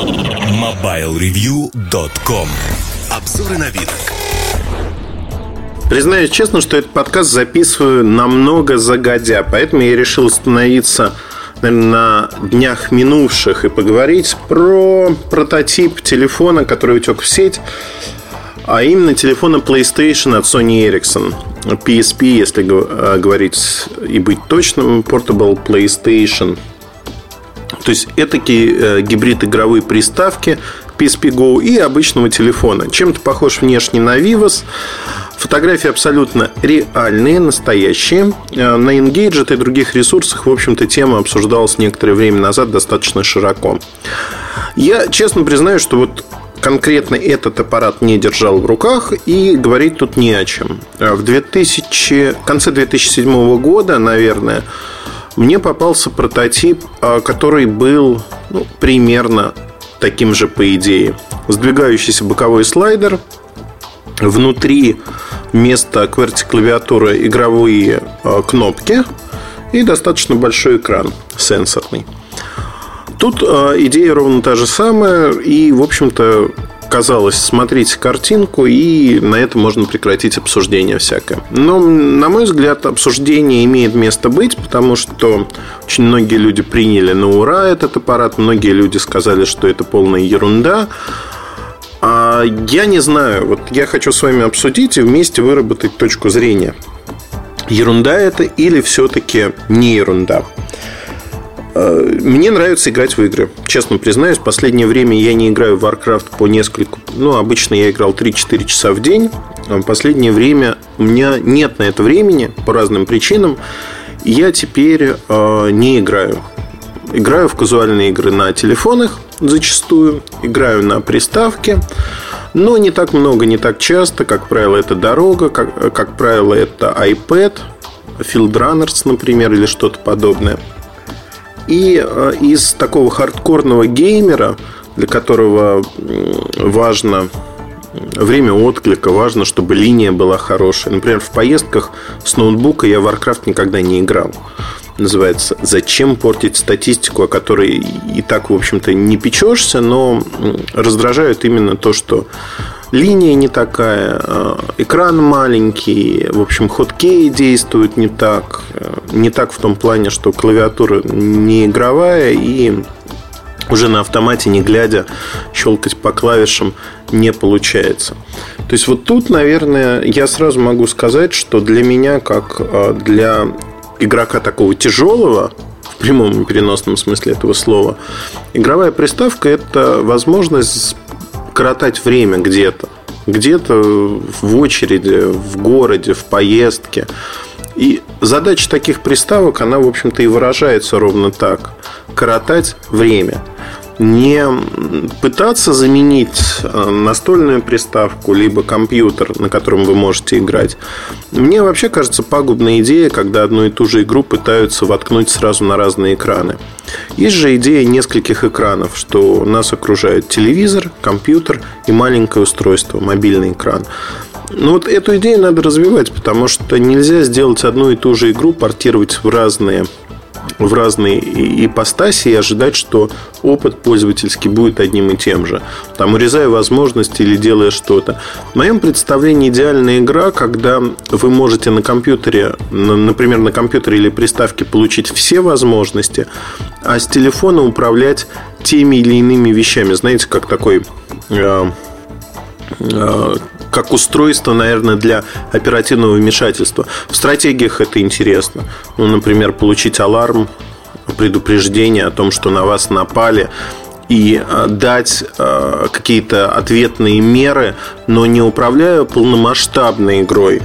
MobileReview.com Обзоры на вид. Признаюсь честно, что этот подкаст записываю намного загодя, поэтому я решил остановиться наверное, на днях минувших и поговорить про прототип телефона, который утек в сеть, а именно телефона PlayStation от Sony Ericsson. PSP, если э, говорить и быть точным, Portable PlayStation. То есть это э, гибрид игровой приставки PSP Go и обычного телефона. Чем-то похож внешне на Vivos. Фотографии абсолютно реальные, настоящие. Э, на Engadget и других ресурсах, в общем-то, тема обсуждалась некоторое время назад достаточно широко. Я честно признаю, что вот конкретно этот аппарат не держал в руках и говорить тут не о чем. Э, в 2000, конце 2007 года, наверное, мне попался прототип, э, который был ну, примерно таким же по идее. Сдвигающийся боковой слайдер, внутри вместо QWERTY клавиатуры игровые э, кнопки и достаточно большой экран сенсорный. Тут э, идея ровно та же самая, и, в общем-то, казалось, смотрите картинку, и на это можно прекратить обсуждение всякое. Но, на мой взгляд, обсуждение имеет место быть, потому что очень многие люди приняли на ура этот аппарат, многие люди сказали, что это полная ерунда. А я не знаю, вот я хочу с вами обсудить и вместе выработать точку зрения. Ерунда это или все-таки не ерунда? Э, мне нравится играть в игры. Честно признаюсь, в последнее время я не играю в Warcraft по несколько... Ну, обычно я играл 3-4 часа в день. А в последнее время у меня нет на это времени по разным причинам. Я теперь э, не играю. Играю в казуальные игры на телефонах зачастую. Играю на приставке. Но не так много, не так часто. Как правило, это дорога. Как, как правило, это iPad, Field Runners, например, или что-то подобное. И э, из такого хардкорного геймера, для которого важно время отклика, важно, чтобы линия была хорошая. Например, в поездках с ноутбука я в Warcraft никогда не играл называется «Зачем портить статистику, о которой и так, в общем-то, не печешься, но раздражает именно то, что линия не такая, э, экран маленький, в общем, хоткеи действуют не так, э, не так в том плане, что клавиатура не игровая и уже на автомате, не глядя, щелкать по клавишам не получается. То есть вот тут, наверное, я сразу могу сказать, что для меня, как э, для игрока такого тяжелого, в прямом и переносном смысле этого слова, игровая приставка – это возможность коротать время где-то. Где-то в очереди, в городе, в поездке. И задача таких приставок, она, в общем-то, и выражается ровно так. Коротать время не пытаться заменить э, настольную приставку либо компьютер, на котором вы можете играть. Мне вообще кажется пагубная идея, когда одну и ту же игру пытаются воткнуть сразу на разные экраны. Есть же идея нескольких экранов, что нас окружает телевизор, компьютер и маленькое устройство, мобильный экран. Ну вот эту идею надо развивать, потому что нельзя сделать одну и ту же игру, портировать в разные в разные ипостаси и ожидать, что опыт пользовательский будет одним и тем же. Там, урезая возможности или делая что-то. В моем представлении идеальная игра, когда вы можете на компьютере, например, на компьютере или приставке получить все возможности, а с телефона управлять теми или иными вещами. Знаете, как такой э, э, как устройство, наверное, для оперативного вмешательства. В стратегиях это интересно. Ну, например, получить аларм, предупреждение о том, что на вас напали, и э, дать э, какие-то ответные меры, но не управляя полномасштабной игрой,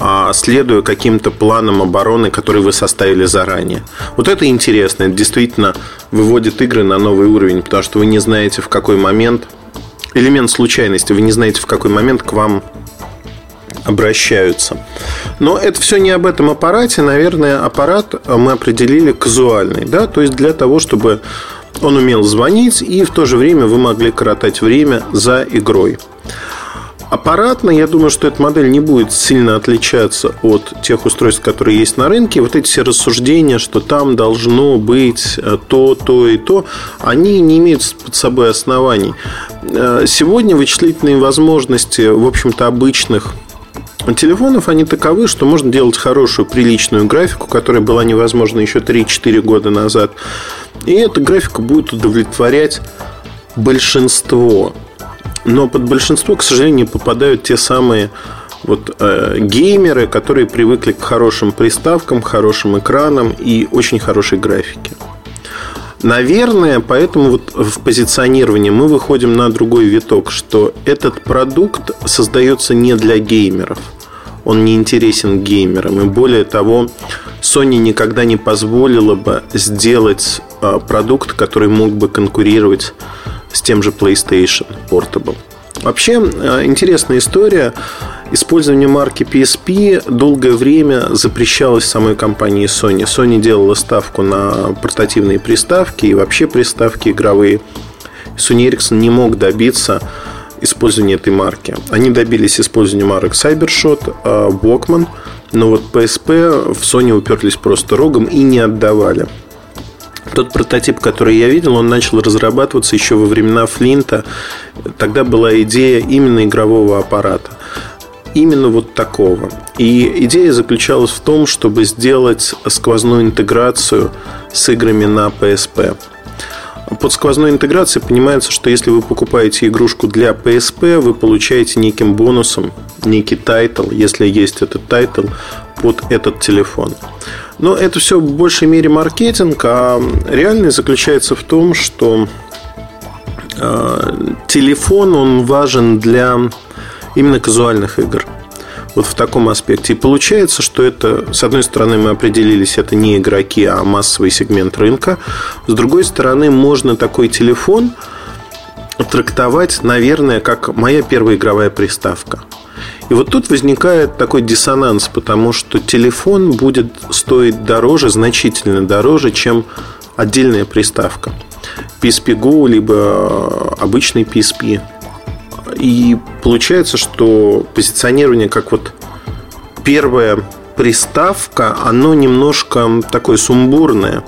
а следуя каким-то планам обороны, которые вы составили заранее. Вот это интересно, это действительно выводит игры на новый уровень, потому что вы не знаете, в какой момент элемент случайности. Вы не знаете, в какой момент к вам обращаются. Но это все не об этом аппарате. Наверное, аппарат мы определили казуальный. Да? То есть для того, чтобы он умел звонить, и в то же время вы могли коротать время за игрой. Аппаратно, я думаю, что эта модель не будет сильно отличаться от тех устройств, которые есть на рынке. Вот эти все рассуждения, что там должно быть э, то, то и то, они не имеют под собой оснований. Э, сегодня вычислительные возможности, в общем-то, обычных телефонов, они таковы, что можно делать хорошую, приличную графику, которая была невозможна еще 3-4 года назад. И эта графика будет удовлетворять большинство но под большинство, к сожалению, попадают те самые вот э, геймеры, которые привыкли к хорошим приставкам, хорошим экранам и очень хорошей графике. Наверное, поэтому вот в позиционировании мы выходим на другой виток, что этот продукт создается не для геймеров. Он не интересен геймерам. И более того, Sony никогда не позволила бы сделать э, продукт, который мог бы конкурировать с тем же PlayStation Portable. Вообще, э, интересная история. Использование марки PSP долгое время запрещалось самой компанией Sony. Sony делала ставку на портативные приставки и вообще приставки игровые. Sony Ericsson не мог добиться использования этой марки. Они добились использования марок Cybershot, э, Walkman, но вот PSP в Sony уперлись просто рогом и не отдавали. Тот прототип, который я видел, он начал разрабатываться еще во времена Флинта. Тогда была идея именно игрового аппарата. Именно вот такого. И идея заключалась в том, чтобы сделать сквозную интеграцию с играми на PSP. Под сквозной интеграцией понимается, что если вы покупаете игрушку для PSP, вы получаете неким бонусом, некий title, если есть этот title, под этот телефон. Но это все в большей мере маркетинг, а реальность заключается в том, что э, телефон, он важен для именно казуальных игр. Вот в таком аспекте. И получается, что это, с одной стороны, мы определились, это не игроки, а массовый сегмент рынка. С другой стороны, можно такой телефон трактовать, наверное, как моя первая игровая приставка. И вот тут возникает такой диссонанс, потому что телефон будет стоить дороже, значительно дороже, чем отдельная приставка. PSP Go, либо обычный PSP. И получается, что позиционирование как вот первая приставка, оно немножко такое сумбурное.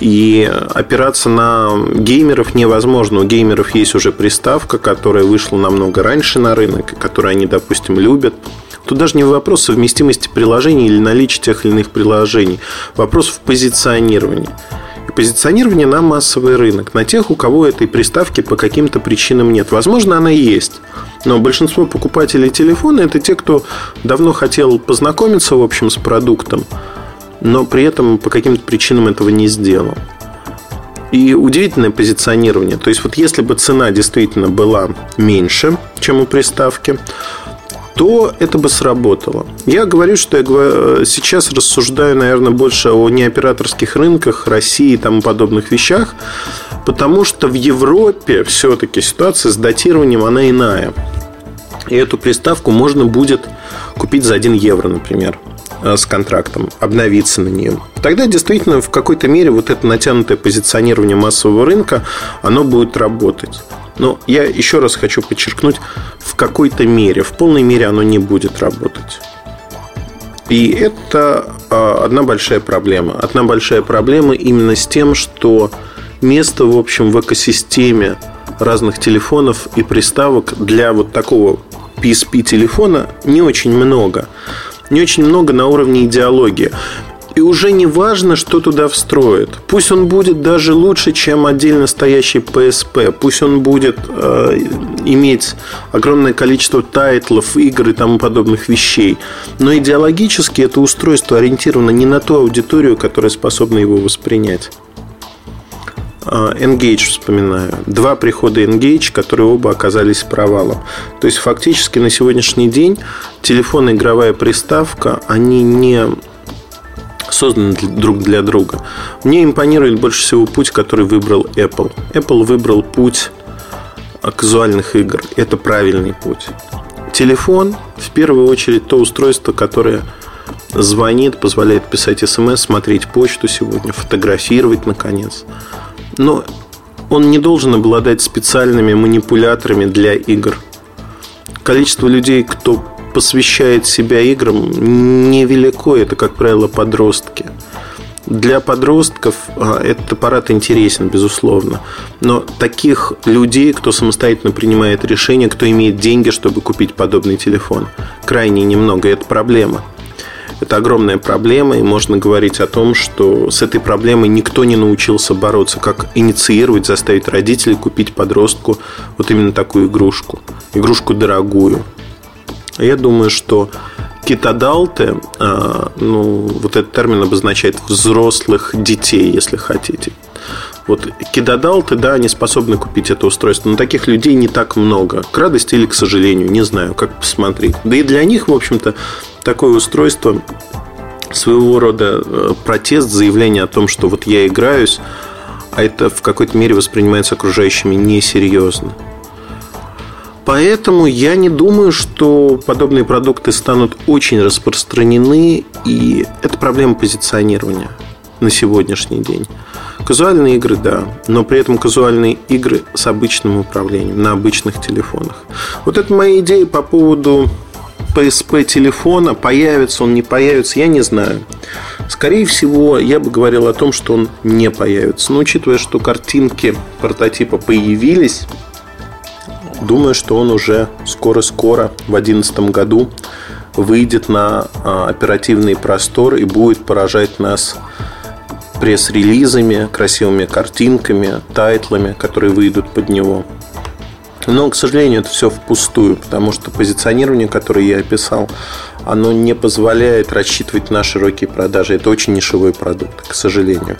И опираться на геймеров невозможно. У геймеров есть уже приставка, которая вышла намного раньше на рынок, которую они, допустим, любят. Тут даже не вопрос совместимости приложений или наличия тех или иных приложений. Вопрос в позиционировании. Позиционирование на массовый рынок, на тех, у кого этой приставки по каким-то причинам нет. Возможно, она есть. Но большинство покупателей телефона это те, кто давно хотел познакомиться, в общем, с продуктом, но при этом по каким-то причинам этого не сделал. И удивительное позиционирование. То есть, вот если бы цена действительно была меньше, чем у приставки, то это бы сработало. Я говорю, что я сейчас рассуждаю, наверное, больше о неоператорских рынках России и тому подобных вещах, потому что в Европе все-таки ситуация с датированием, она иная. И эту приставку можно будет купить за 1 евро, например. Э, с контрактом, обновиться на нее. Тогда действительно в какой-то мере вот это натянутое позиционирование массового рынка, оно будет работать. Но я еще раз хочу подчеркнуть, в какой-то мере, в полной мере оно не будет работать. И это а, одна большая проблема. Одна большая проблема именно с тем, что места, в общем, в экосистеме разных телефонов и приставок для вот такого PSP телефона не очень много не очень много на уровне идеологии. И уже не важно, что туда встроят. Пусть он будет даже лучше, чем отдельно стоящий PSP. Пусть он будет э, иметь огромное количество тайтлов, игр и тому подобных вещей. Но идеологически это устройство ориентировано не на ту аудиторию, которая способна его воспринять. А, Engage вспоминаю. Два прихода Engage, которые оба оказались провалом. То есть, фактически на сегодняшний день телефон и игровая приставка, они не созданы друг для друга. Мне импонирует больше всего путь, который выбрал Apple. Apple выбрал путь казуальных игр. Это правильный путь. Телефон, в первую очередь, то устройство, которое звонит, позволяет писать смс, смотреть почту сегодня, фотографировать, наконец – но он не должен обладать специальными манипуляторами для игр. количество людей, кто посвящает себя играм, невелико. Это, как правило, подростки. Для подростков а, этот аппарат интересен, безусловно. Но таких людей, кто самостоятельно принимает решения, кто имеет деньги, чтобы купить подобный телефон, крайне немного. Это проблема. Это огромная проблема, и можно говорить о том, что с этой проблемой никто не научился бороться, как инициировать, заставить родителей купить подростку вот именно такую игрушку. Игрушку дорогую. Я думаю, что китадалты, а, ну, вот этот термин обозначает взрослых детей, если хотите. Вот кидадалты, да, они способны купить это устройство, но таких людей не так много. К радости или к сожалению, не знаю, как посмотреть. Да и для них, в общем-то, такое устройство своего рода э, протест, заявление о том, что вот я играюсь, а это в какой-то мере воспринимается окружающими несерьезно. Поэтому я не думаю, что подобные продукты станут очень распространены, и это проблема позиционирования на сегодняшний день. Казуальные игры, да, но при этом казуальные игры с обычным управлением на обычных телефонах. Вот это моя идея по поводу PSP телефона. Появится он, не появится, я не знаю. Скорее всего, я бы говорил о том, что он не появится. Но учитывая, что картинки прототипа появились, думаю, что он уже скоро-скоро, в 2011 году, выйдет на а, оперативный простор и будет поражать нас пресс-релизами, красивыми картинками, тайтлами, которые выйдут под него. Но, к сожалению, это все впустую, потому что позиционирование, которое я описал, оно не позволяет рассчитывать на широкие продажи. Это очень нишевой продукт, к сожалению.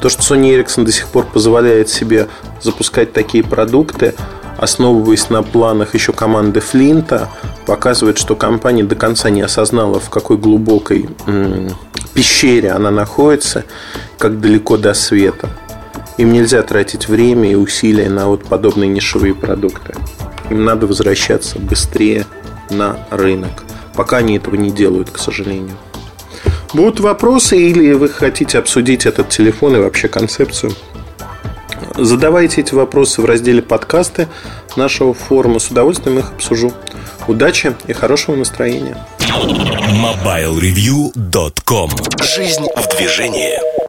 То, что Sony Ericsson до сих пор позволяет себе запускать такие продукты, основываясь на планах еще команды Флинта, показывает, что компания до конца не осознала, в какой глубокой пещере она находится, как далеко до света. Им нельзя тратить время и усилия на вот подобные нишевые продукты. Им надо возвращаться быстрее на рынок. Пока они этого не делают, к сожалению. Будут вопросы или вы хотите обсудить этот телефон и вообще концепцию? Задавайте эти вопросы в разделе подкасты нашего форума. С удовольствием их обсужу. Удачи и хорошего настроения. MobileReview.com Жизнь в движении.